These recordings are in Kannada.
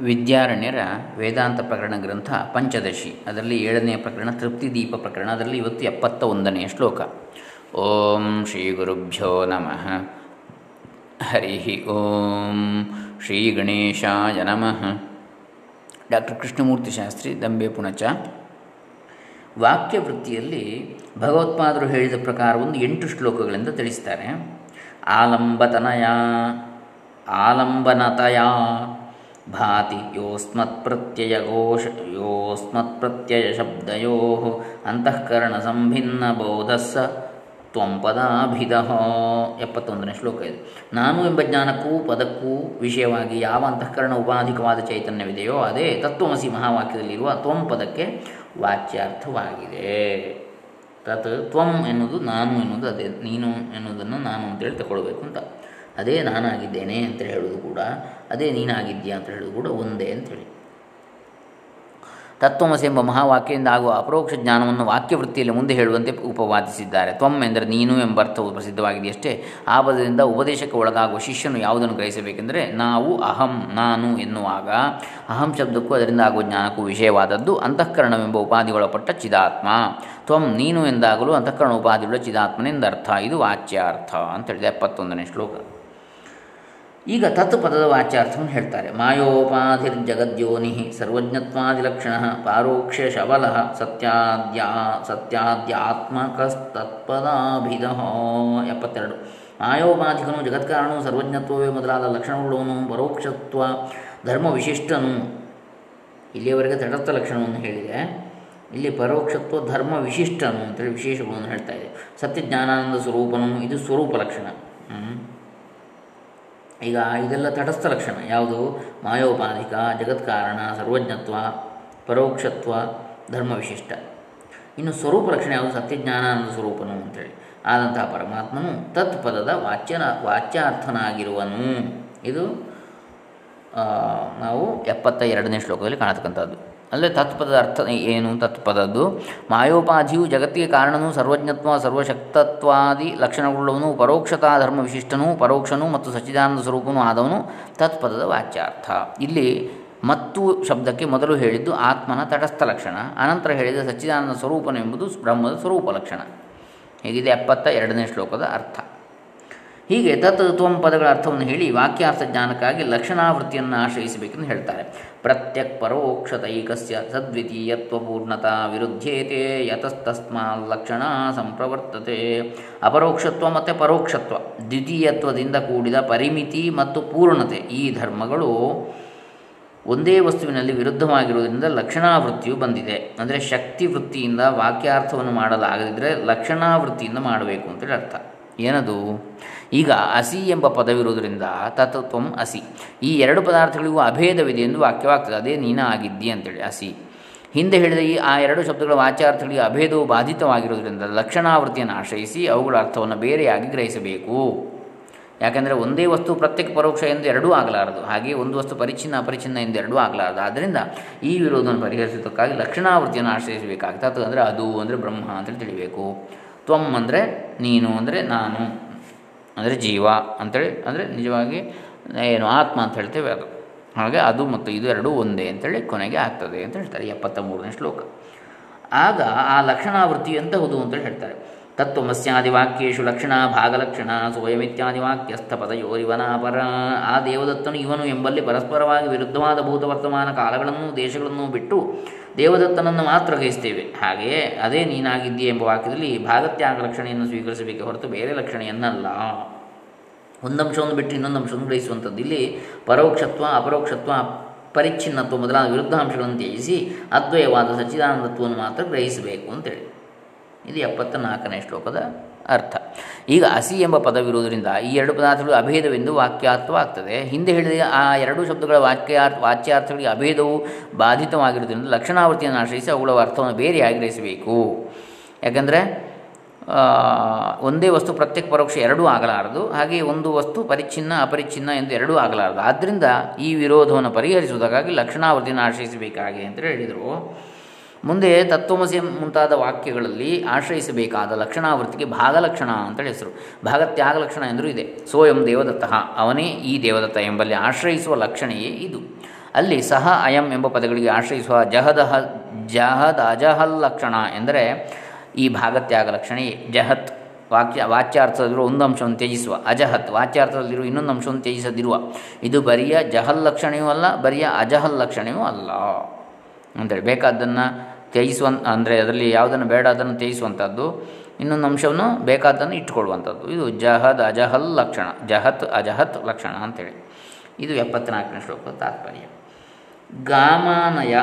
ವಿದ್ಯಾರಣ್ಯರ ವೇದಾಂತ ಪ್ರಕರಣ ಗ್ರಂಥ ಪಂಚದಶಿ. ಅದರಲ್ಲಿ ಏಳನೆಯ ಪ್ರಕರಣ ತೃಪ್ತಿ ದೀಪ ಪ್ರಕರಣ, ಅದರಲ್ಲಿ ಇವತ್ತು ಎಪ್ಪತ್ತ ಒಂದನೆಯ ಶ್ಲೋಕ. ಓಂ ಶ್ರೀ ಗುರುಭ್ಯೋ ನಮಃ. ಹರಿ ಓಂ ಶ್ರೀ ಗಣೇಶಾಯ ನಮಃ. ಡಾಕ್ಟರ್ ಕೃಷ್ಣಮೂರ್ತಿ ಶಾಸ್ತ್ರಿ, ದಂಬೆ ಪುಣಚ. ವಾಕ್ಯವೃತ್ತಿಯಲ್ಲಿ ಭಗವತ್ಪಾದರು ಹೇಳಿದ ಪ್ರಕಾರ ಒಂದು ಎಂಟು ಶ್ಲೋಕಗಳಿಂದ ತಿಳಿಸ್ತಾರೆ. ಆಲಂಬತನಯ, ಆಲಂಬನತಯ ಭಾತಿ ಯೋಸ್ಮತ್ಪ್ರತ್ಯಯಘೋಷ ಯೋಸ್ಮತ್ಪ್ರತ್ಯಯಶಬ್ದಯೋ ಅಂತಃಕರಣಸಂಭಿನ್ನಬೋಧಸ್ಸ ತ್ವಂಪದಾಭಿಧ. ಎಪ್ಪತ್ತೊಂದನೇ ಶ್ಲೋಕ ಇದೆ. ನಾನು ಎಂಬ ಜ್ಞಾನಕ್ಕೂ ಪದಕ್ಕೂ ವಿಷಯವಾಗಿ ಯಾವ ಅಂತಃಕರಣ ಉಪಾಧಿಕವಾದ ಚೈತನ್ಯವಿದೆಯೋ ಅದೇ ತತ್ವಮಸಿ ಮಹಾವಾಕ್ಯದಲ್ಲಿರುವ ತ್ವಂ ಪದಕ್ಕೆ ವಾಚ್ಯಾರ್ಥವಾಗಿದೆ. ತತ್ ತ್ವಂ ಎನ್ನುವುದು ನಾನು ಎನ್ನುವುದು, ಅದೇ ನೀನು ಎನ್ನುವುದನ್ನು ನಾನು ಅಂತೇಳಿ ತಗೊಳ್ಬೇಕು ಅಂತ. ಅದೇ ನಾನಾಗಿದ್ದೇನೆ ಅಂತ ಹೇಳೋದು ಕೂಡ, ಅದೇ ನೀನಾಗಿದ್ದೀಯಾ ಅಂತ ಹೇಳೋದು ಕೂಡ ಒಂದೇ ಅಂತೇಳಿ ತತ್ವಮಸ ಎಂಬ ಮಹಾವಾಕ್ಯದಿಂದ ಆಗುವ ಅಪರೋಕ್ಷ ಜ್ಞಾನವನ್ನು ವಾಕ್ಯವೃತ್ತಿಯಲ್ಲಿ ಮುಂದೆ ಹೇಳುವಂತೆ ಉಪವಾದಿಸಿದ್ದಾರೆ. ತ್ವಮ್ ಎಂದರೆ ನೀನು ಎಂಬ ಅರ್ಥವು ಪ್ರಸಿದ್ಧವಾಗಿದೆಯಷ್ಟೇ ಆ ಪದದಿಂದ ಉಪದೇಶಕ್ಕೆ ಒಳಗಾಗುವ ಶಿಷ್ಯನು ಯಾವುದನ್ನು ಗ್ರಹಿಸಬೇಕೆಂದರೆ, ನಾವು ಅಹಂ, ನಾನು ಎನ್ನುವಾಗ. ಅಹಂ ಶಬ್ದಕ್ಕೂ ಅದರಿಂದ ಆಗುವ ಜ್ಞಾನಕ್ಕೂ ವಿಷಯವಾದದ್ದು ಅಂತಃಕರಣವೆಂಬ ಉಪಾಧಿಗೊಳಪಟ್ಟ ಚಿದಾತ್ಮ. ತ್ವಂ ನೀನು ಎಂದಾಗಲೂ ಅಂತಃಕರಣ ಉಪಾಧಿಗಳ ಚಿದಾತ್ಮನೆಂದರ್ಥ. ಇದು ವಾಚ್ಯಾರ್ಥ ಅಂತ ಹೇಳಿದೆ ಎಪ್ಪತ್ತೊಂದನೇ ಶ್ಲೋಕ. ಈಗ ತತ್ ಪದದ ವಾಚ್ಯಾರ್ಥವನ್ನು ಹೇಳ್ತಾರೆ. ಮಾಯೋಪಾಧಿರ್ಜಗದ್ಯೋನಿ ಸರ್ವಜ್ಞತ್ವಾದಿಲಕ್ಷಣ ಪಾರೋಕ್ಷ್ಯ ಶಬಲ ಸತ್ಯಾದ್ಯಾ ಸತ್ಯಾದ್ಯಾತ್ಮಕಸ್ತತ್ಪದಾಭಿಧ ಎಪ್ಪತ್ತೆರಡು. ಮಾಯೋಪಾಧಿಕನು ಜಗತ್ಕಾರಣನು ಸರ್ವಜ್ಞತ್ವವೇ ಮೊದಲಾದ ಲಕ್ಷಣವುಳ್ಳವನು ಪರೋಕ್ಷತ್ವ ಧರ್ಮ ವಿಶಿಷ್ಟನು ಇಲ್ಲಿಯವರೆಗೆ ತಟಸ್ಥ ಲಕ್ಷಣವನ್ನು ಹೇಳಿದೆ. ಇಲ್ಲಿ ಪರೋಕ್ಷತ್ವ ಧರ್ಮ ವಿಶಿಷ್ಟನು ಅಂತೇಳಿ ವಿಶೇಷಗಳನ್ನು ಹೇಳ್ತಾ ಇದೆ. ಸತ್ಯಜ್ಞಾನಾನಂದ ಸ್ವರೂಪನು ಇದು ಸ್ವರೂಪ ಲಕ್ಷಣ. ಈಗ ಇದೆಲ್ಲ ತಟಸ್ಥ ಲಕ್ಷಣ. ಯಾವುದು? ಮಾಯೋಪಾಧಿಕ ಜಗತ್ಕಾರಣ, ಸರ್ವಜ್ಞತ್ವ, ಪರೋಕ್ಷತ್ವ, ಧರ್ಮವಿಶಿಷ್ಟ. ಇನ್ನು ಸ್ವರೂಪ ಲಕ್ಷಣ ಯಾವುದು? ಸತ್ಯಜ್ಞಾನಾನಂದ ಸ್ವರೂಪನು ಅಂತೇಳಿ. ಆದಂತಹ ಪರಮಾತ್ಮನು ತತ್ಪದದ ವಾಚ್ಯನ, ವಾಚ್ಯಾರ್ಥನಾಗಿರುವನು. ಇದು ನಾವು ಎಪ್ಪತ್ತ ಎರಡನೇ ಶ್ಲೋಕದಲ್ಲಿ ಕಾಣತಕ್ಕಂಥದ್ದು. ಅಂದರೆ ತತ್ಪದದ ಅರ್ಥ ಏನು? ತತ್ಪದದ್ದು ಮಾಯೋಪಾಧಿಯು ಜಗತ್ತಿಗೆ ಕಾರಣನು ಸರ್ವಜ್ಞತ್ವ, ಸರ್ವಶಕ್ತತ್ವಾದಿ ಲಕ್ಷಣವುಳ್ಳವನು, ಪರೋಕ್ಷತಾ ಧರ್ಮ ವಿಶಿಷ್ಟನೂ ಪರೋಕ್ಷನೂ ಮತ್ತು ಸಚ್ಚಿದಾನಂದ ಸ್ವರೂಪನೂ ಆದವನು ತತ್ಪದದ ವಾಚ್ಯಾರ್ಥ. ಇಲ್ಲಿ ಮತ್ತು ಶಬ್ದಕ್ಕೆ ಮೊದಲು ಹೇಳಿದ್ದು ಆತ್ಮನ ತಟಸ್ಥ ಲಕ್ಷಣ, ಅನಂತರ ಹೇಳಿದ ಸಚ್ಚಿದಾನಂದ ಸ್ವರೂಪನೆಂಬುದು ಬ್ರಹ್ಮದ ಸ್ವರೂಪ ಲಕ್ಷಣ. ಹೇಗಿದೆ ಎಪ್ಪತ್ತ ಎರಡನೇ ಶ್ಲೋಕದ ಅರ್ಥ. ಹೀಗೆ ತತ್ ತ್ವಂ ಪದಗಳ ಅರ್ಥವನ್ನು ಹೇಳಿ ವಾಕ್ಯಾರ್ಥ ಜ್ಞಾನಕ್ಕಾಗಿ ಲಕ್ಷಣಾವೃತ್ತಿಯನ್ನು ಆಶ್ರಯಿಸಬೇಕೆಂದು ಹೇಳ್ತಾರೆ. ಪ್ರತ್ಯಕ್ ಪರೋಕ್ಷತೈಕಸ್ಯ ಸದ್ವಿತೀಯತ್ವಪೂರ್ಣತಾ ವಿರುದ್ಧೇತೆ ಯತಸ್ತಸ್ಮಾ ಲಕ್ಷಣ ಸಂಪ್ರವರ್ತತೆ. ಅಪರೋಕ್ಷತ್ವ ಮತ್ತು ಪರೋಕ್ಷತ್ವ. ದ್ವಿತೀಯತ್ವದಿಂದ ಕೂಡಿದ ಪರಿಮಿತಿ ಮತ್ತು ಪೂರ್ಣತೆ ಈ ಧರ್ಮಗಳು ಒಂದೇ ವಸ್ತುವಿನಲ್ಲಿ ವಿರುದ್ಧವಾಗಿರುವುದರಿಂದ ಲಕ್ಷಣಾವೃತ್ತಿಯು ಬಂದಿದೆ. ಅಂದರೆ ಶಕ್ತಿ ವೃತ್ತಿಯಿಂದ ವಾಕ್ಯಾರ್ಥವನ್ನು ಮಾಡಲಾಗದಿದ್ದರೆ ಲಕ್ಷಣಾವೃತ್ತಿಯಿಂದ ಮಾಡಬೇಕು ಅಂತೇಳಿ ಅರ್ಥ ಏನದು? ಈಗ ಅಸಿ ಎಂಬ ಪದವಿರುವುದರಿಂದ ತತ್ ತ್ವಂ ಅಸಿ. ಈ ಎರಡು ಪದಾರ್ಥಗಳಿಗೂ ಅಭೇದವಿದೆ ಎಂದು ವಾಕ್ಯವಾಗ್ತದೆ. ಅದೇ ನೀನ ಆಗಿದ್ದಿ ಅಂತೇಳಿ, ಅಸಿ. ಹಿಂದೆ ಹೇಳಿದ ಈ ಆ ಎರಡು ಶಬ್ದಗಳ ವಾಚ್ಯಾರ್ಥಗಳಿಗೆ ಅಭೇದವು ಬಾಧಿತವಾಗಿರುವುದರಿಂದ ಲಕ್ಷಣಾವೃತ್ತಿಯನ್ನು ಆಶ್ರಯಿಸಿ ಅವುಗಳ ಅರ್ಥವನ್ನು ಬೇರೆಯಾಗಿ ಗ್ರಹಿಸಬೇಕು. ಯಾಕೆಂದರೆ ಒಂದೇ ವಸ್ತು ಪ್ರತ್ಯೇಕ ಪರೋಕ್ಷ ಎಂದು ಎರಡೂ ಆಗಲಾರದು. ಹಾಗೆ ಒಂದು ವಸ್ತು ಪರಿಚ್ಛಿನ್ನ ಅಪರಿಚಿನ್ನ ಎಂದು ಎರಡೂ ಆಗಲಾರದು. ಆದ್ದರಿಂದ ಈ ವಿರೋಧವನ್ನು ಪರಿಹರಿಸುವುದಕ್ಕಾಗಿ ಲಕ್ಷಣಾವೃತ್ತಿಯನ್ನು ಆಶ್ರಯಿಸಬೇಕಾಗ್ತದೆ ಅದು ಅಂದರೆ ಅದು ಅಂದರೆ ಬ್ರಹ್ಮ ಅಂತೇಳಿ ತಿಳಿಬೇಕು. ತ್ವಂ ಅಂದರೆ ನೀನು ಅಂದರೆ ನಾನು, ಅಂದರೆ ಜೀವ ಅಂಥೇಳಿ ಅಂದರೆ ನಿಜವಾಗಿ ಏನು ಆತ್ಮ ಅಂತ ಹೇಳ್ತೇವೆ ಅದು. ಹಾಗೆ ಅದು ಮತ್ತು ಇದು ಎರಡೂ ಒಂದೇ ಅಂತೇಳಿ ಕೊನೆಗೆ ಆಗ್ತದೆ ಅಂತ ಹೇಳ್ತಾರೆ ಎಪ್ಪತ್ತ ಮೂರನೇ ಶ್ಲೋಕ. ಆಗ ಆ ಲಕ್ಷಣಾವೃತ್ತಿ ಎಂತಹುದು ಅಂತೇಳಿ ಹೇಳ್ತಾರೆ. ತತ್ವಮಸ್ಯಾದಿ ವಾಕ್ಯೇಶು ಲಕ್ಷಣ ಭಾಗಲಕ್ಷಣ ಪದಯೋರಿವನಾಪರ ಆ ದೇವದತ್ತನು ಇವನು ಎಂಬಲ್ಲಿ ಪರಸ್ಪರವಾಗಿ ವಿರುದ್ಧವಾದ ಭೂತ ವರ್ತಮಾನ ಕಾಲಗಳನ್ನು, ದೇಶಗಳನ್ನು ಬಿಟ್ಟು ದೇವದತ್ತನನ್ನು ಮಾತ್ರ ಗ್ರಹಿಸ್ತೇವೆ ಹಾಗೆಯೇ ಅದೇ ನೀನಾಗಿದ್ದೀಯ ಎಂಬ ವಾಕ್ಯದಲ್ಲಿ ಭಾಗತ್ಯಾಗ ಲಕ್ಷಣೆಯನ್ನು ಸ್ವೀಕರಿಸಬೇಕೆ ಹೊರತು ಬೇರೆ ಲಕ್ಷಣೆಯನ್ನಲ್ಲ. ಒಂದಂಶವನ್ನು ಬಿಟ್ಟು ಇನ್ನೊಂದು ಅಂಶವನ್ನು ಗ್ರಹಿಸುವಂಥದ್ದು. ಇಲ್ಲಿ ಪರೋಕ್ಷತ್ವ, ಅಪರೋಕ್ಷತ್ವ, ಪರಿಚ್ಛಿನ್ನತ್ವ ಮೊದಲಾದ ವಿರುದ್ಧಾಂಶಗಳನ್ನು ತ್ಯಜಿಸಿ ಅದ್ವಯವಾದ ಸಚ್ಚಿದಾನಂದತ್ವವನ್ನು ಮಾತ್ರ ಗ್ರಹಿಸಬೇಕು ಅಂತೇಳಿ. ಇದು ಎಪ್ಪತ್ತ ನಾಲ್ಕನೇ ಶ್ಲೋಕದ ಅರ್ಥ. ಈಗ ಅಸಿ ಎಂಬ ಪದವಿರುವುದರಿಂದ ಈ ಎರಡು ಪದಾರ್ಥಗಳು ಅಭೇದವೆಂದು ವಾಕ್ಯಾರ್ಥವಾಗ್ತದೆ. ಹಿಂದೆ ಹೇಳಿದ ಆ ಎರಡು ಶಬ್ದಗಳ ವಾಕ್ಯಾರ್ಥ ವಾಚ್ಯಾರ್ಥಗಳಿಗೆ ಅಭೇದವು ಬಾಧಿತವಾಗಿರುವುದರಿಂದ ಲಕ್ಷಣಾವೃತ್ತಿಯನ್ನು ಆಶ್ರಯಿಸಿ ಅವುಗಳ ಅರ್ಥವನ್ನು ಬೇರೆ ಗ್ರಹಿಸಬೇಕು? ಯಾಕಂದರೆ ಒಂದೇ ವಸ್ತು ಪ್ರತ್ಯೇಕ ಪರೋಕ್ಷ ಎರಡೂ ಆಗಲಾರದು ಹಾಗೆ ಒಂದು ವಸ್ತು ಪರಿಚ್ಛಿನ್ನ, ಅಪರಿಚ್ಛಿನ್ನ ಎಂದು ಎರಡೂ ಆಗಲಾರದು. ಆದ್ದರಿಂದ ಈ ವಿರೋಧವನ್ನು ಪರಿಹರಿಸುವುದಕ್ಕಾಗಿ ಲಕ್ಷಣಾವೃತ್ತಿಯನ್ನು ಆಶ್ರಯಿಸಬೇಕಾಗಿದೆ ಅಂತ ಹೇಳಿದರು. ಮುಂದೆ ತತ್ವಮಸಿ ಮುಂತಾದ ವಾಕ್ಯಗಳಲ್ಲಿ ಆಶ್ರಯಿಸಬೇಕಾದ ಲಕ್ಷಣಾವೃತ್ತಿಗೆ ಭಾಗಲಕ್ಷಣ ಅಂತೇಳಿ ಹೆಸರು. ಭಾಗತ್ಯಾಗ ಲಕ್ಷಣ ಎಂದರೂ ಇದೆ. ಸೋಯಂ ದೇವದತ್ತ, ಅವನೇ ಈ ದೇವದತ್ತ ಎಂಬಲ್ಲಿ ಆಶ್ರಯಿಸುವ ಲಕ್ಷಣೆಯೇ ಇದು. ಅಲ್ಲಿ ಸಹ ಅಯಂ ಎಂಬ ಪದಗಳಿಗೆ ಆಶ್ರಯಿಸುವ ಜಹದಹ, ಜಹದ್ ಅಜಹಲ್ ಲಕ್ಷಣ ಎಂದರೆ ಈ ಭಾಗತ್ಯಾಗ ಲಕ್ಷಣೆಯೇ. ಜಹತ್ ವಾಕ್ಯ, ವಾಚ್ಯಾರ್ಥದಲ್ಲಿರುವ ಒಂದು ಅಂಶವನ್ನು ತ್ಯಜಿಸುವ. ಅಜಹತ್ ವಾಚ್ಯಾರ್ಥದಲ್ಲಿರುವ ಇನ್ನೊಂದು ಅಂಶವನ್ನು ತ್ಯಜಿಸದಿರುವ. ಇದು ಬರಿಯ ಜಹಲ್ ಲಕ್ಷಣೆಯೂ ಅಲ್ಲ, ಬರಿಯ ಅಜಹಲ್ ಲಕ್ಷಣೆಯೂ ಅಲ್ಲ. ಅಂತೇಳಿ ಬೇಕಾದ್ದನ್ನು ತ್ಯಜಿಸುವ ಅಂದರೆ ಅದರಲ್ಲಿ ಯಾವುದನ್ನು ಬೇಡ ಅದನ್ನು ತ್ಯಜಿಸುವಂಥದ್ದು, ಇನ್ನೊಂದು ಅಂಶವನ್ನು ಬೇಕಾದ್ದನ್ನು ಇಟ್ಟುಕೊಳ್ಳುವಂಥದ್ದು. ಇದು ಜಹದ್ ಅಜಹಲ್ ಲಕ್ಷಣ, ಜಹತ್ ಅಜಹತ್ ಲಕ್ಷಣ ಅಂತೇಳಿ. ಇದು ಎಪ್ಪತ್ನಾಲ್ಕನೇ ಶ್ಲೋಕದ ತಾತ್ಪರ್ಯ. ಗಾಮಾನಯ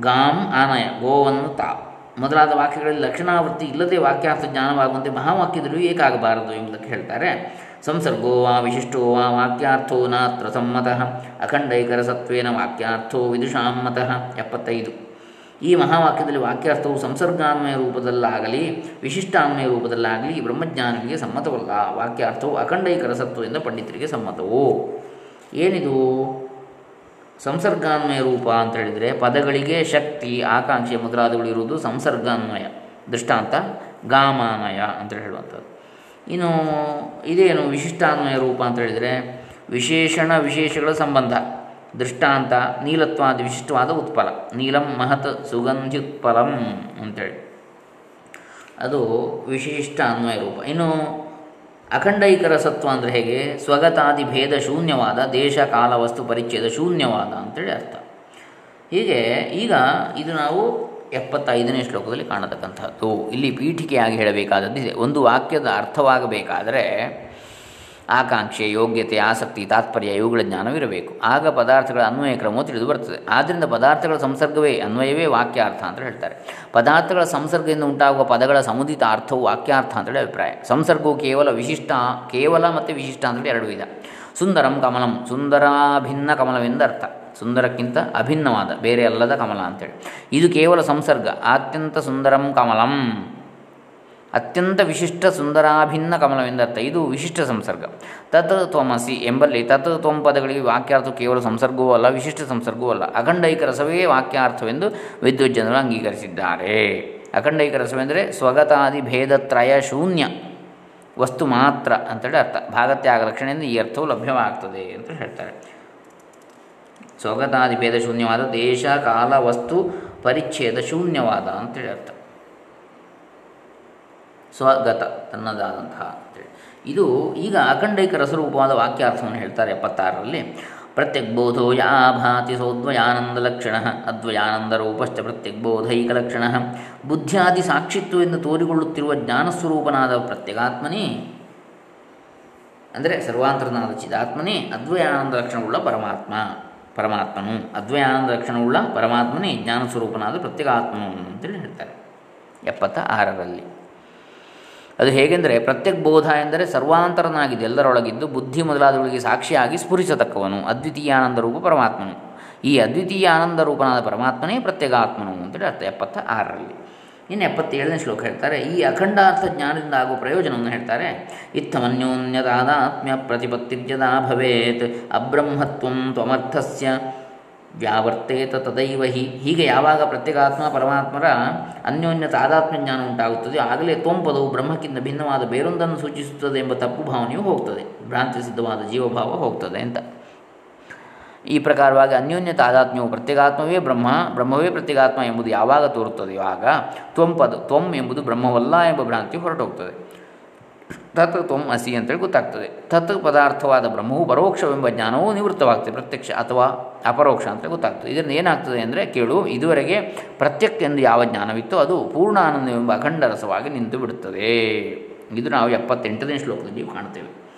ಗಾಮ್ ಆನಯ ಗೋವನ್ನು ತಾ. ಮೊದಲಾದ ವಾಕ್ಯಗಳಲ್ಲಿ ಲಕ್ಷಣಾವೃತ್ತಿ ಇಲ್ಲದೆ ವಾಕ್ಯಾರ್ಥ ಜ್ಞಾನವಾಗುವಂತೆ ಮಹಾವಾಕ್ಯದಲ್ಲೂ ಏಕಾಗಬಾರದು ಎಂಬುದಕ್ಕೆ ಹೇಳ್ತಾರೆ. ಸಂಸರ್ಗೋ ವಾ ವಿಶಿಷ್ಟೋ ವಾ ವಾಕ್ಯಾರ್ಥೋ ನಾತ್ರ ಸಮ್ಮತಃ ಅಖಂಡೈಕರ ಸತ್ವೇನ ವಾಕ್ಯಾರ್ಥೋ ವಿದುಷಾಮ್ಮತಃ. ಎಪ್ಪತ್ತೈದು. ಈ ಮಹಾವಾಕ್ಯದಲ್ಲಿ ವಾಕ್ಯಾರ್ಥವು ಸಂಸರ್ಗಾನ್ವಯ ರೂಪದಲ್ಲಾಗಲಿ ವಿಶಿಷ್ಟಾನ್ವಯ ರೂಪದಲ್ಲಾಗಲಿ ಬ್ರಹ್ಮಜ್ಞಾನಿಗಳಿಗೆ ಸಮ್ಮತವಲ್ಲ. ವಾಕ್ಯಾರ್ಥವು ಅಖಂಡೈಕರ ಸತ್ವದಿಂದ ಪಂಡಿತರಿಗೆ ಸಮ್ಮತವು. ಏನಿದು? ಸಂಸರ್ಗಾನ್ವಯ ರೂಪ ಅಂತ ಹೇಳಿದರೆ ಪದಗಳಿಗೆ ಶಕ್ತಿ, ಆಕಾಂಕ್ಷೆ ಮೊದಲಾದವುಗಳು ಇರುವುದು ಸಂಸರ್ಗಾನ್ವಯ, ದೃಷ್ಟಾಂತ ಗಾಮಾನ್ವಯ ಅಂತ ಹೇಳುವಂಥದ್ದು. ಇನ್ನು ಇದೇನು ವಿಶಿಷ್ಟಾನ್ವಯ ರೂಪ ಅಂತ ಹೇಳಿದರೆ ವಿಶೇಷಣ ವಿಶೇಷಗಳ ಸಂಬಂಧ. ದೃಷ್ಟಾಂತ ನೀಲತ್ವಾದ ವಿಶಿಷ್ಟವಾದ ಉತ್ಪಲ. ನೀಲಂ ಮಹತ್ ಸುಗಂಧ್ಯುತ್ಪಲಂ ಅಂತೇಳಿ. ಅದು ವಿಶಿಷ್ಟ ಅನ್ವಯ ರೂಪ. ಇನ್ನು ಅಖಂಡೈಕರ ಸತ್ವ ಅಂದರೆ ಹೇಗೆ? ಸ್ವಗತಾದಿ ಭೇದ ಶೂನ್ಯವಾದ, ದೇಶ, ಕಾಲ, ವಸ್ತು, ಪರಿಚ್ಛೇದ ಶೂನ್ಯವಾದ ಅಂತೇಳಿ ಅರ್ಥ. ಹೀಗೆ ಈಗ ಇದು ನಾವು ಎಪ್ಪತ್ತೈದನೇ ಶ್ಲೋಕದಲ್ಲಿ ಕಾಣತಕ್ಕಂಥದ್ದು. ಇಲ್ಲಿ ಪೀಠಿಕೆಯಾಗಿ ಹೇಳಬೇಕಾದಂತಿದೆ ಒಂದು ವಾಕ್ಯದ ಅರ್ಥವಾಗಬೇಕಾದರೆ ಆಕಾಂಕ್ಷೆ, ಯೋಗ್ಯತೆ, ಆಸಕ್ತಿ, ತಾತ್ಪರ್ಯ, ಇವುಗಳ ಜ್ಞಾನವಿರಬೇಕು. ಆಗ ಪದಾರ್ಥಗಳ ಅನ್ವಯ ಕ್ರಮವು ತಿಳಿದು ಬರ್ತದೆ ಆದ್ದರಿಂದ ಪದಾರ್ಥಗಳ ಸಂಸರ್ಗವೇ, ಅನ್ವಯವೇ ವಾಕ್ಯಾರ್ಥ ಅಂತ ಹೇಳ್ತಾರೆ. ಪದಾರ್ಥಗಳ ಸಂಸರ್ಗದಿಂದ ಉಂಟಾಗುವ ಪದಗಳ ಸಮುದಿತ ಅರ್ಥವು ವಾಕ್ಯಾರ್ಥ ಅಂತೇಳಿ ಅಭಿಪ್ರಾಯ. ಸಂಸರ್ಗವು ಕೇವಲ ವಿಶಿಷ್ಟ, ಕೇವಲ ಮತ್ತು ವಿಶಿಷ್ಟ ಅಂತೇಳಿ ಎರಡು ವಿಧ. ಸುಂದರಂ ಕಮಲಂ. ಸುಂದರಾಭಿನ್ನ ಕಮಲವೆಂದು ಅರ್ಥ. ಸುಂದರಕ್ಕಿಂತ ಅಭಿನ್ನವಾದ, ಬೇರೆ ಅಲ್ಲದ ಕಮಲ ಅಂತೇಳಿ. ಇದು ಕೇವಲ ಸಂಸರ್ಗ. ಅತ್ಯಂತ ಸುಂದರಂ ಕಮಲಂ. ಅತ್ಯಂತ ವಿಶಿಷ್ಟ ಸುಂದರಾಭಿನ್ನ ಕಮಲವೆಂದರ್ಥ ಇದು ವಿಶಿಷ್ಟ ಸಂಸರ್ಗ. ತತ್ ತ್ವಮಸಿ ಎಂಬಲ್ಲಿ ತತ್ ತ್ವಂ ಪದಗಳಿಗೆ ವಾಕ್ಯಾರ್ಥ ಕೇವಲ ಸಂಸರ್ಗವೂ ಅಲ್ಲ, ವಿಶಿಷ್ಟ ಸಂಸರ್ಗವೂ ಅಲ್ಲ. ಅಖಂಡೈಕ ರಸವೇ ವಾಕ್ಯಾರ್ಥವೆಂದು ವಿದ್ಯುಜ್ಜನರು ಅಂಗೀಕರಿಸಿದ್ದಾರೆ. ಅಖಂಡೈಕ ರಸವೆಂದರೆ ಸ್ವಗತಾದಿ ಭೇದತ್ರಯ ಶೂನ್ಯ, ವಸ್ತು ಮಾತ್ರ ಅಂತೇಳಿ ಅರ್ಥ. ಭಾಗತ್ಯಾಗ ರಕ್ಷಣೆಯಿಂದ ಈ ಅರ್ಥವು ಲಭ್ಯವಾಗ್ತದೆ ಅಂತ ಹೇಳ್ತಾರೆ. ಸ್ವಗತಾದಿ ಭೇದ ಶೂನ್ಯವಾದ ದೇಶ, ಕಾಲ, ವಸ್ತು, ಪರಿಚ್ಛೇದ ಶೂನ್ಯವಾದ ಅಂತೇಳಿ ಅರ್ಥ. ಸ್ವಗತ, ತನ್ನದಾದಂತಹ ಅಂತೇಳಿ. ಇದು ಈಗ ಅಖಂಡೈಕ ರಸರೂಪವಾದ ವಾಕ್ಯಾರ್ಥವನ್ನು ಹೇಳ್ತಾರೆ ಎಪ್ಪತ್ತಾರರಲ್ಲಿ. ಪ್ರತ್ಯಗ್ಬೋಧೋ ಯಾ ಭಾತಿ ಸೋದ್ವಯಾನಂದ ಲಕ್ಷಣ, ಅದ್ವಯಾನಂದ ರೂಪಶ್ಚ ಪ್ರತ್ಯಗ್ಬೋಧೈಕ ಲಕ್ಷಣ. ಬುದ್ಧಿಯಾದಿ ಸಾಕ್ಷಿತ್ವವೆಂದು ತೋರಿಕೊಳ್ಳುತ್ತಿರುವ ಜ್ಞಾನಸ್ವರೂಪನಾದ ಪ್ರತ್ಯಗಾತ್ಮನೇ, ಅಂದರೆ ಸರ್ವಾಂತರನಾದ ಚಿದಾತ್ಮನೇ, ಅದ್ವಯಾನಂದ ಲಕ್ಷಣವುಳ್ಳ ಪರಮಾತ್ಮ, ಪರಮಾತ್ಮನು. ಅದ್ವಯಾನಂದ ಲಕ್ಷಣವುಳ್ಳ ಪರಮಾತ್ಮನೇ, ಜ್ಞಾನಸ್ವರೂಪನಾದ ಪ್ರತ್ಯಗಾತ್ಮನು ಅಂತೇಳಿ ಹೇಳ್ತಾರೆ. ಎಪ್ಪತ್ತ ಆರರಲ್ಲಿ ಅದು ಹೇಗೆಂದರೆ ಪ್ರತ್ಯಕ್ ಬೋಧ ಎಂದರೆ ಸರ್ವಾಂತರನಾಗಿದೆ ಎಲ್ಲರೊಳಗಿದ್ದು ಬುದ್ಧಿ ಮೊದಲಾದವುಗಳಿಗೆ ಸಾಕ್ಷಿಯಾಗಿ ಸ್ಫುರಿಸತಕ್ಕವನು, ಅದ್ವಿತೀಯಾನಂದ ರೂಪ ಪರಮಾತ್ಮನು. ಈ ಅದ್ವಿತೀಯ ಆನಂದ ರೂಪನಾದ ಪರಮಾತ್ಮನೇ ಪ್ರತ್ಯೇಗಾತ್ಮನು ಅಂತೇಳಿ ಅರ್ಥ ಎಪ್ಪತ್ತ ಆರರಲ್ಲಿ ಇನ್ನು ಎಪ್ಪತ್ತೇಳನೇ ಶ್ಲೋಕ ಹೇಳ್ತಾರೆ, ಈ ಅಖಂಡಾರ್ಥ ಜ್ಞಾನದಿಂದ ಆಗುವ ಪ್ರಯೋಜನವನ್ನು ಹೇಳ್ತಾರೆ ಇತ್ತಮನ್ಯೋನ್ಯತಾದಾತ್ಮ್ಯ ಪ್ರತಿಪತ್ತಿರ್ಯದಾ ಭವೇತ್, ಅಬ್ರಹ್ಮತ್ವಂ ತ್ವಮರ್ಥಸ್ಯ ವ್ಯಾವರ್ತೇತ ತದೈವ ಹಿ. ಹೀಗೆ ಯಾವಾಗ ಪ್ರತ್ಯೇಕಾತ್ಮ ಪರಮಾತ್ಮರ ಅನ್ಯೋನ್ಯ ತಾದಾತ್ಮ್ಯ ಜ್ಞಾನ ಉಂಟಾಗುತ್ತದೆ, ಆಗಲೇ ತ್ವಂಪದವು ಬ್ರಹ್ಮಕ್ಕಿಂತ ಭಿನ್ನವಾದ ಬೇರೊಂದನ್ನು ಸೂಚಿಸುತ್ತದೆ ಎಂಬ ತಪ್ಪು ಭಾವನೆಯು ಹೋಗ್ತದೆ. ಭ್ರಾಂತಿ ಸಿದ್ಧವಾದ ಜೀವಭಾವ ಹೋಗ್ತದೆ ಅಂತ. ಈ ಪ್ರಕಾರವಾಗಿ ಅನ್ಯೋನ್ಯ ತಾದಾತ್ಮ್ಯವು ಪ್ರತ್ಯೇಕಾತ್ಮವೇ ಬ್ರಹ್ಮ, ಬ್ರಹ್ಮವೇ ಪ್ರತ್ಯೇಕಾತ್ಮ ಎಂಬುದು ಯಾವಾಗ ತೋರುತ್ತದೆಯೋ ಆಗ ತ್ವಂಪದ, ತ್ವಂ ಎಂಬುದು ಬ್ರಹ್ಮವಲ್ಲ ಎಂಬ ಭ್ರಾಂತಿ ಹೊರಟೋಗ್ತದೆ. ತತ್ ತ್ವಂ ಅಸಿ ಅಂತೇಳಿ ಗೊತ್ತಾಗ್ತದೆ. ತತ್ ಪದಾರ್ಥವಾದ ಬ್ರಹ್ಮವು ಪರೋಕ್ಷವೆಂಬ ಜ್ಞಾನವು ನಿವೃತ್ತವಾಗ್ತದೆ. ಪ್ರತ್ಯಕ್ಷ ಅಥವಾ ಅಪರೋಕ್ಷ ಅಂತ ಗೊತ್ತಾಗ್ತದೆ. ಇದರಿಂದ ಏನಾಗ್ತದೆ ಅಂದರೆ ಕೇಳು, ಇದುವರೆಗೆ ಪ್ರತ್ಯಕ್ಷ ಎಂದು ಯಾವ ಜ್ಞಾನವಿತ್ತೋ ಅದು ಪೂರ್ಣಾನಂದವೆಂಬ ಅಖಂಡ ರಸವಾಗಿ ನಿಂತು ಬಿಡುತ್ತದೆ. ಇದು ನಾವು ಎಪ್ಪತ್ತೆಂಟನೇ ಶ್ಲೋಕದಲ್ಲಿ ಕಾಣ್ತೇವೆ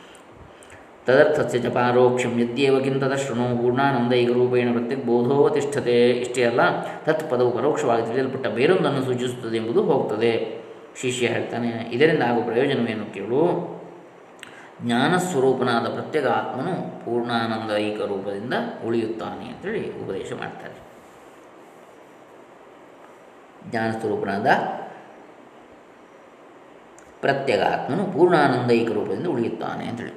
ತದರ್ಥಸ್ಯ ಚ ಪಾರೋಕ್ಷಂ ಯದ್ಯೇವ ಕಿಂತದ ಶೃಣು ಪೂರ್ಣಾನಂದೈಕ ರೂಪೇಣ ಪ್ರತ್ಯಕ್ ಬೋಧೋ ತಿಷ್ಠತೆ. ಇಷ್ಟೇ ಅಲ್ಲ ತತ್ ಪದವು ಪರೋಕ್ಷವಾಗಿ ತಿಳಿಯಲ್ಪಟ್ಟ ಬೇರೊಂದನ್ನು ಸೂಚಿಸುತ್ತದೆ ಎಂಬುದು ಹೋಗ್ತದೆ. ಶಿಷ್ಯ ಹೇಳ್ತಾನೆ, ಇದರಿಂದ ಆಗುವ ಪ್ರಯೋಜನವೇನು ಕೇಳು? ಜ್ಞಾನಸ್ವರೂಪನಾದ ಪ್ರತ್ಯೇಕ ಆತ್ಮನು ಪೂರ್ಣಾನಂದೈಕ ರೂಪದಿಂದ ಉಳಿಯುತ್ತಾನೆ ಅಂತೇಳಿ ಉಪದೇಶ ಮಾಡ್ತಾರೆ. ಜ್ಞಾನಸ್ವರೂಪನಾದ ಪ್ರತ್ಯೇಕ ಆತ್ಮನು ಪೂರ್ಣಾನಂದೈಕ ರೂಪದಿಂದ ಉಳಿಯುತ್ತಾನೆ ಅಂತೇಳಿ.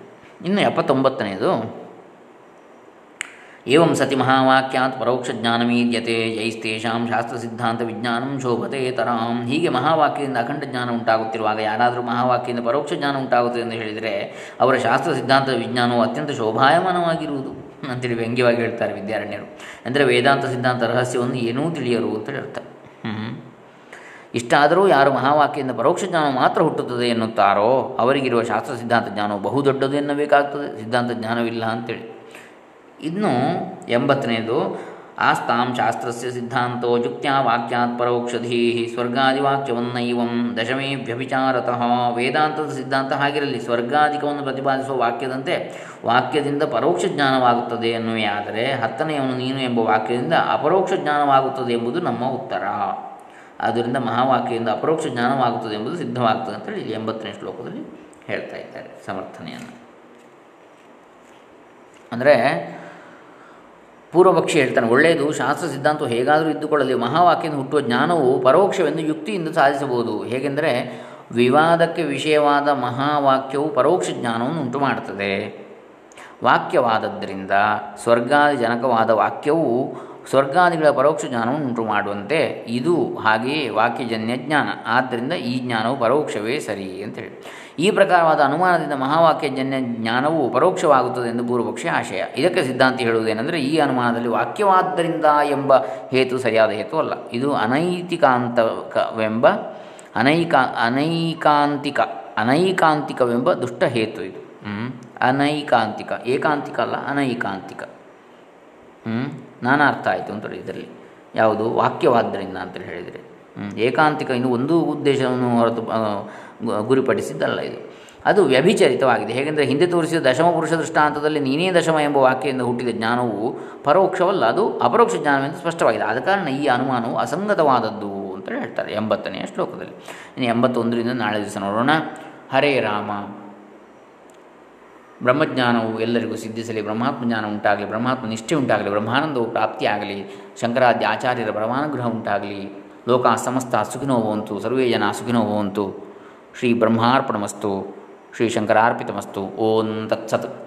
ಇನ್ನು ಎಪ್ಪತ್ತೊಂಬತ್ತನೇದು ಏವಂ ಸತಿ ಮಹಾವಾಕ್ಯಾತ್ ಪರೋಕ್ಷ ಜ್ಞಾನಮೀದ್ಯತೆ ಯೈಸ್ತೇಷಾಂ ಶಾಸ್ತ್ರ ಸಿದ್ಧಾಂತ ವಿಜ್ಞಾನಂ ಶೋಭತೆ ತರಾಂ ಹೀಗೆ ಮಹಾವಾಕ್ಯದಿಂದ ಅಖಂಡ ಜ್ಞಾನ ಉಂಟಾಗುತ್ತಿರುವಾಗ ಯಾರಾದರೂ ಮಹಾವಾಕ್ಯದಿಂದ ಪರೋಕ್ಷ ಜ್ಞಾನ ಉಂಟಾಗುತ್ತದೆ ಎಂದು ಹೇಳಿದರೆ ಅವರ ಶಾಸ್ತ್ರ ಸಿದ್ಧಾಂತ ವಿಜ್ಞಾನವು ಅತ್ಯಂತ ಶೋಭಾಯಮಾನವಾಗಿರುವುದು ಅಂತೇಳಿ ವ್ಯಂಗ್ಯವಾಗಿ ಹೇಳ್ತಾರೆ ವಿದ್ಯಾರಣ್ಯರು. ಅಂದರೆ ವೇದಾಂತ ಸಿದ್ಧಾಂತ ರಹಸ್ಯವನ್ನು ಏನೂ ತಿಳಿಯರು ಅಂತೇಳಿ ಅರ್ಥ. ಇಷ್ಟಾದರೂ ಯಾರು ಮಹಾವಾಕ್ಯದಿಂದ ಪರೋಕ್ಷ ಜ್ಞಾನ ಮಾತ್ರ ಹುಟ್ಟುತ್ತದೆ ಎನ್ನುತ್ತಾರೋ ಅವರಿಗಿರುವ ಶಾಸ್ತ್ರ ಸಿದ್ಧಾಂತ ಜ್ಞಾನವು ಬಹುದೊಡ್ಡದು ಎನ್ನಬೇಕಾಗ್ತದೆ. ಸಿದ್ಧಾಂತ ಜ್ಞಾನವಿಲ್ಲ ಅಂತೇಳಿ. ಇನ್ನು ಎಂಬತ್ತನೇದು, ಆಸ್ತಾಂ ಶಾಸ್ತ್ರಸ್ಯ ಸಿದ್ಧಾಂತೋ ಯುಕ್ತ್ಯಾ ವಾಕ್ಯಾತ್ ಪರೋಕ್ಷಧೀ ಸ್ವರ್ಗಾದಿವಾಕ್ಯವನ್ನೈವಂ ದಶಮೇ ವ್ಯಭಿಚಾರತಃ. ವೇದಾಂತದ ಸಿದ್ಧಾಂತ ಹಾಗಿರಲಿ, ಸ್ವರ್ಗಾಧಿಕವನ್ನು ಪ್ರತಿಪಾದಿಸುವ ವಾಕ್ಯದಂತೆ ವಾಕ್ಯದಿಂದ ಪರೋಕ್ಷ ಜ್ಞಾನವಾಗುತ್ತದೆ ಎನ್ನುವೇ. ಆದರೆ ಹತ್ತನೆಯವನು ನೀನು ಎಂಬ ವಾಕ್ಯದಿಂದ ಅಪರೋಕ್ಷ ಜ್ಞಾನವಾಗುತ್ತದೆ ಎಂಬುದು ನಮ್ಮ ಉತ್ತರ. ಆದ್ದರಿಂದ ಮಹಾವಾಕ್ಯದಿಂದ ಅಪರೋಕ್ಷ ಜ್ಞಾನವಾಗುತ್ತದೆ ಎಂಬುದು ಸಿದ್ಧವಾಗ್ತದೆ ಅಂತೇಳಿ ಇಲ್ಲಿ ಎಂಬತ್ತನೇ ಶ್ಲೋಕದಲ್ಲಿ ಹೇಳ್ತಾ ಇದ್ದಾರೆ ಸಮರ್ಥನೆಯನ್ನು. ಅಂದರೆ ಪೂರ್ವಪಕ್ಷಿ ಹೇಳ್ತಾನೆ, ಒಳ್ಳೆಯದು, ಶಾಸ್ತ್ರ ಸಿದ್ಧಾಂತವು ಹೇಗಾದರೂ ಇದ್ದುಕೊಳ್ಳಲಿ ಮಹಾವಾಕ್ಯದಿಂದ ಹುಟ್ಟುವ ಜ್ಞಾನವು ಪರೋಕ್ಷವೆಂದು ಯುಕ್ತಿಯಿಂದ ಸಾಧಿಸಬಹುದು. ಹೇಗೆಂದರೆ, ವಿವಾದಕ್ಕೆ ವಿಷಯವಾದ ಮಹಾವಾಕ್ಯವು ಪರೋಕ್ಷ ಜ್ಞಾನವನ್ನು ಉಂಟು ಮಾಡುತ್ತದೆ ವಾಕ್ಯವಾದದ್ದರಿಂದ ಸ್ವರ್ಗಾದಿ ಜನಕವಾದ ವಾಕ್ಯವು ಸ್ವರ್ಗಾದಿಗಳ ಪರೋಕ್ಷ ಜ್ಞಾನವನ್ನು ಉಂಟು ಮಾಡುವಂತೆ ಇದು ಹಾಗೆಯೇ ವಾಕ್ಯಜನ್ಯ ಜ್ಞಾನ. ಆದ್ದರಿಂದ ಈ ಜ್ಞಾನವು ಪರೋಕ್ಷವೇ ಸರಿ ಅಂತೇಳಿ ಈ ಪ್ರಕಾರವಾದ ಅನುಮಾನದಿಂದ ಮಹಾವಾಕ್ಯಜನ್ಯ ಜ್ಞಾನವು ಪರೋಕ್ಷವಾಗುತ್ತದೆ ಎಂದು ಪೂರ್ವಪಕ್ಷಿ ಆಶಯ. ಇದಕ್ಕೆ ಸಿದ್ಧಾಂತಿ ಹೇಳುವುದೇನೆಂದರೆ ಈ ಅನುಮಾನದಲ್ಲಿ ವಾಕ್ಯವಾದ್ದರಿಂದ ಎಂಬ ಹೇತು ಸರಿಯಾದ ಹೇತು ಅಲ್ಲ. ಇದು ಅನೈತಿಕಾಂತಕವೆಂಬ ಅನೈಕಾ, ಅನೈಕಾಂತಿಕ, ಅನೈಕಾಂತಿಕವೆಂಬ ದುಷ್ಟ ಹೇತು ಇದು. ಅನೈಕಾಂತಿಕ. ಏಕಾಂತಿಕ ಅಲ್ಲ, ಅನೈಕಾಂತಿಕ. ನಾನಾ ಅರ್ಥ ಆಯಿತು ಅಂತ ಇದರಲ್ಲಿ. ಯಾವುದು? ವಾಕ್ಯವಾದ್ದರಿಂದ ಅಂತೇಳಿ ಹೇಳಿದರೆ. ಏಕಾಂತಿಕ ಇನ್ನು ಒಂದು ಉದ್ದೇಶವನ್ನು ಹೊರತು ಗುರಿಪಡಿಸಿದ್ದಲ್ಲ ಇದು. ಅದು ವ್ಯಭಿಚರಿತವಾಗಿದೆ. ಹೇಗೆಂದರೆ ಹಿಂದೆ ತೋರಿಸಿದ ದಶಮ ಪುರುಷ ದೃಷ್ಟಾಂತದಲ್ಲಿ ನೀನೇ ದಶಮ ಎಂಬ ವಾಕ್ಯದಿಂದ ಹುಟ್ಟಿದ ಜ್ಞಾನವು ಪರೋಕ್ಷವಲ್ಲ, ಅದು ಅಪರೋಕ್ಷ ಜ್ಞಾನವೆಂದು ಸ್ಪಷ್ಟವಾಗಿದೆ. ಆದ ಕಾರಣ ಈ ಅನುಮಾನವು ಅಸಂಗತವಾದದ್ದು ಅಂತ ಹೇಳ್ತಾರೆ ಎಂಬತ್ತನೆಯ ಶ್ಲೋಕದಲ್ಲಿ. ಇನ್ನು ಎಂಬತ್ತೊಂದರಿಂದ ನಾಳೆ ದಿವಸ ನೋಡೋಣ. ಹರೇ ರಾಮ. ಬ್ರಹ್ಮಜ್ಞಾನವು ಎಲ್ಲರಿಗೂ ಸಿದ್ಧಿಸಲಿ, ಬ್ರಹ್ಮಾತ್ಮ ಜ್ಞಾನ ಉಂಟಾಗಲಿ, ಬ್ರಹ್ಮಾತ್ಮ ನಿಷ್ಠೆ ಉಂಟಾಗಲಿ ಬ್ರಹ್ಮಾನಂದವು ಪ್ರಾಪ್ತಿಯಾಗಲಿ ಶಂಕರಾದ್ಯ ಆಚಾರ್ಯರ ಪರಮಾನುಗ್ರಹ ಉಂಟಾಗಲಿ, ಲೋಕ ಸಮಸ್ತ ಸುಖಿನೋ ಭವಂತು ಸರ್ವೇ ಜನ ಸುಖಿನೋ ಭವಂತು ಶ್ರೀ ಬ್ರಹ್ಮಾರ್ಪಣಮಸ್ತು, ಶ್ರೀ ಶಂಕರಾರ್ಪಿತಮಸ್ತು, ಓಂ ತತ್ಸತ್.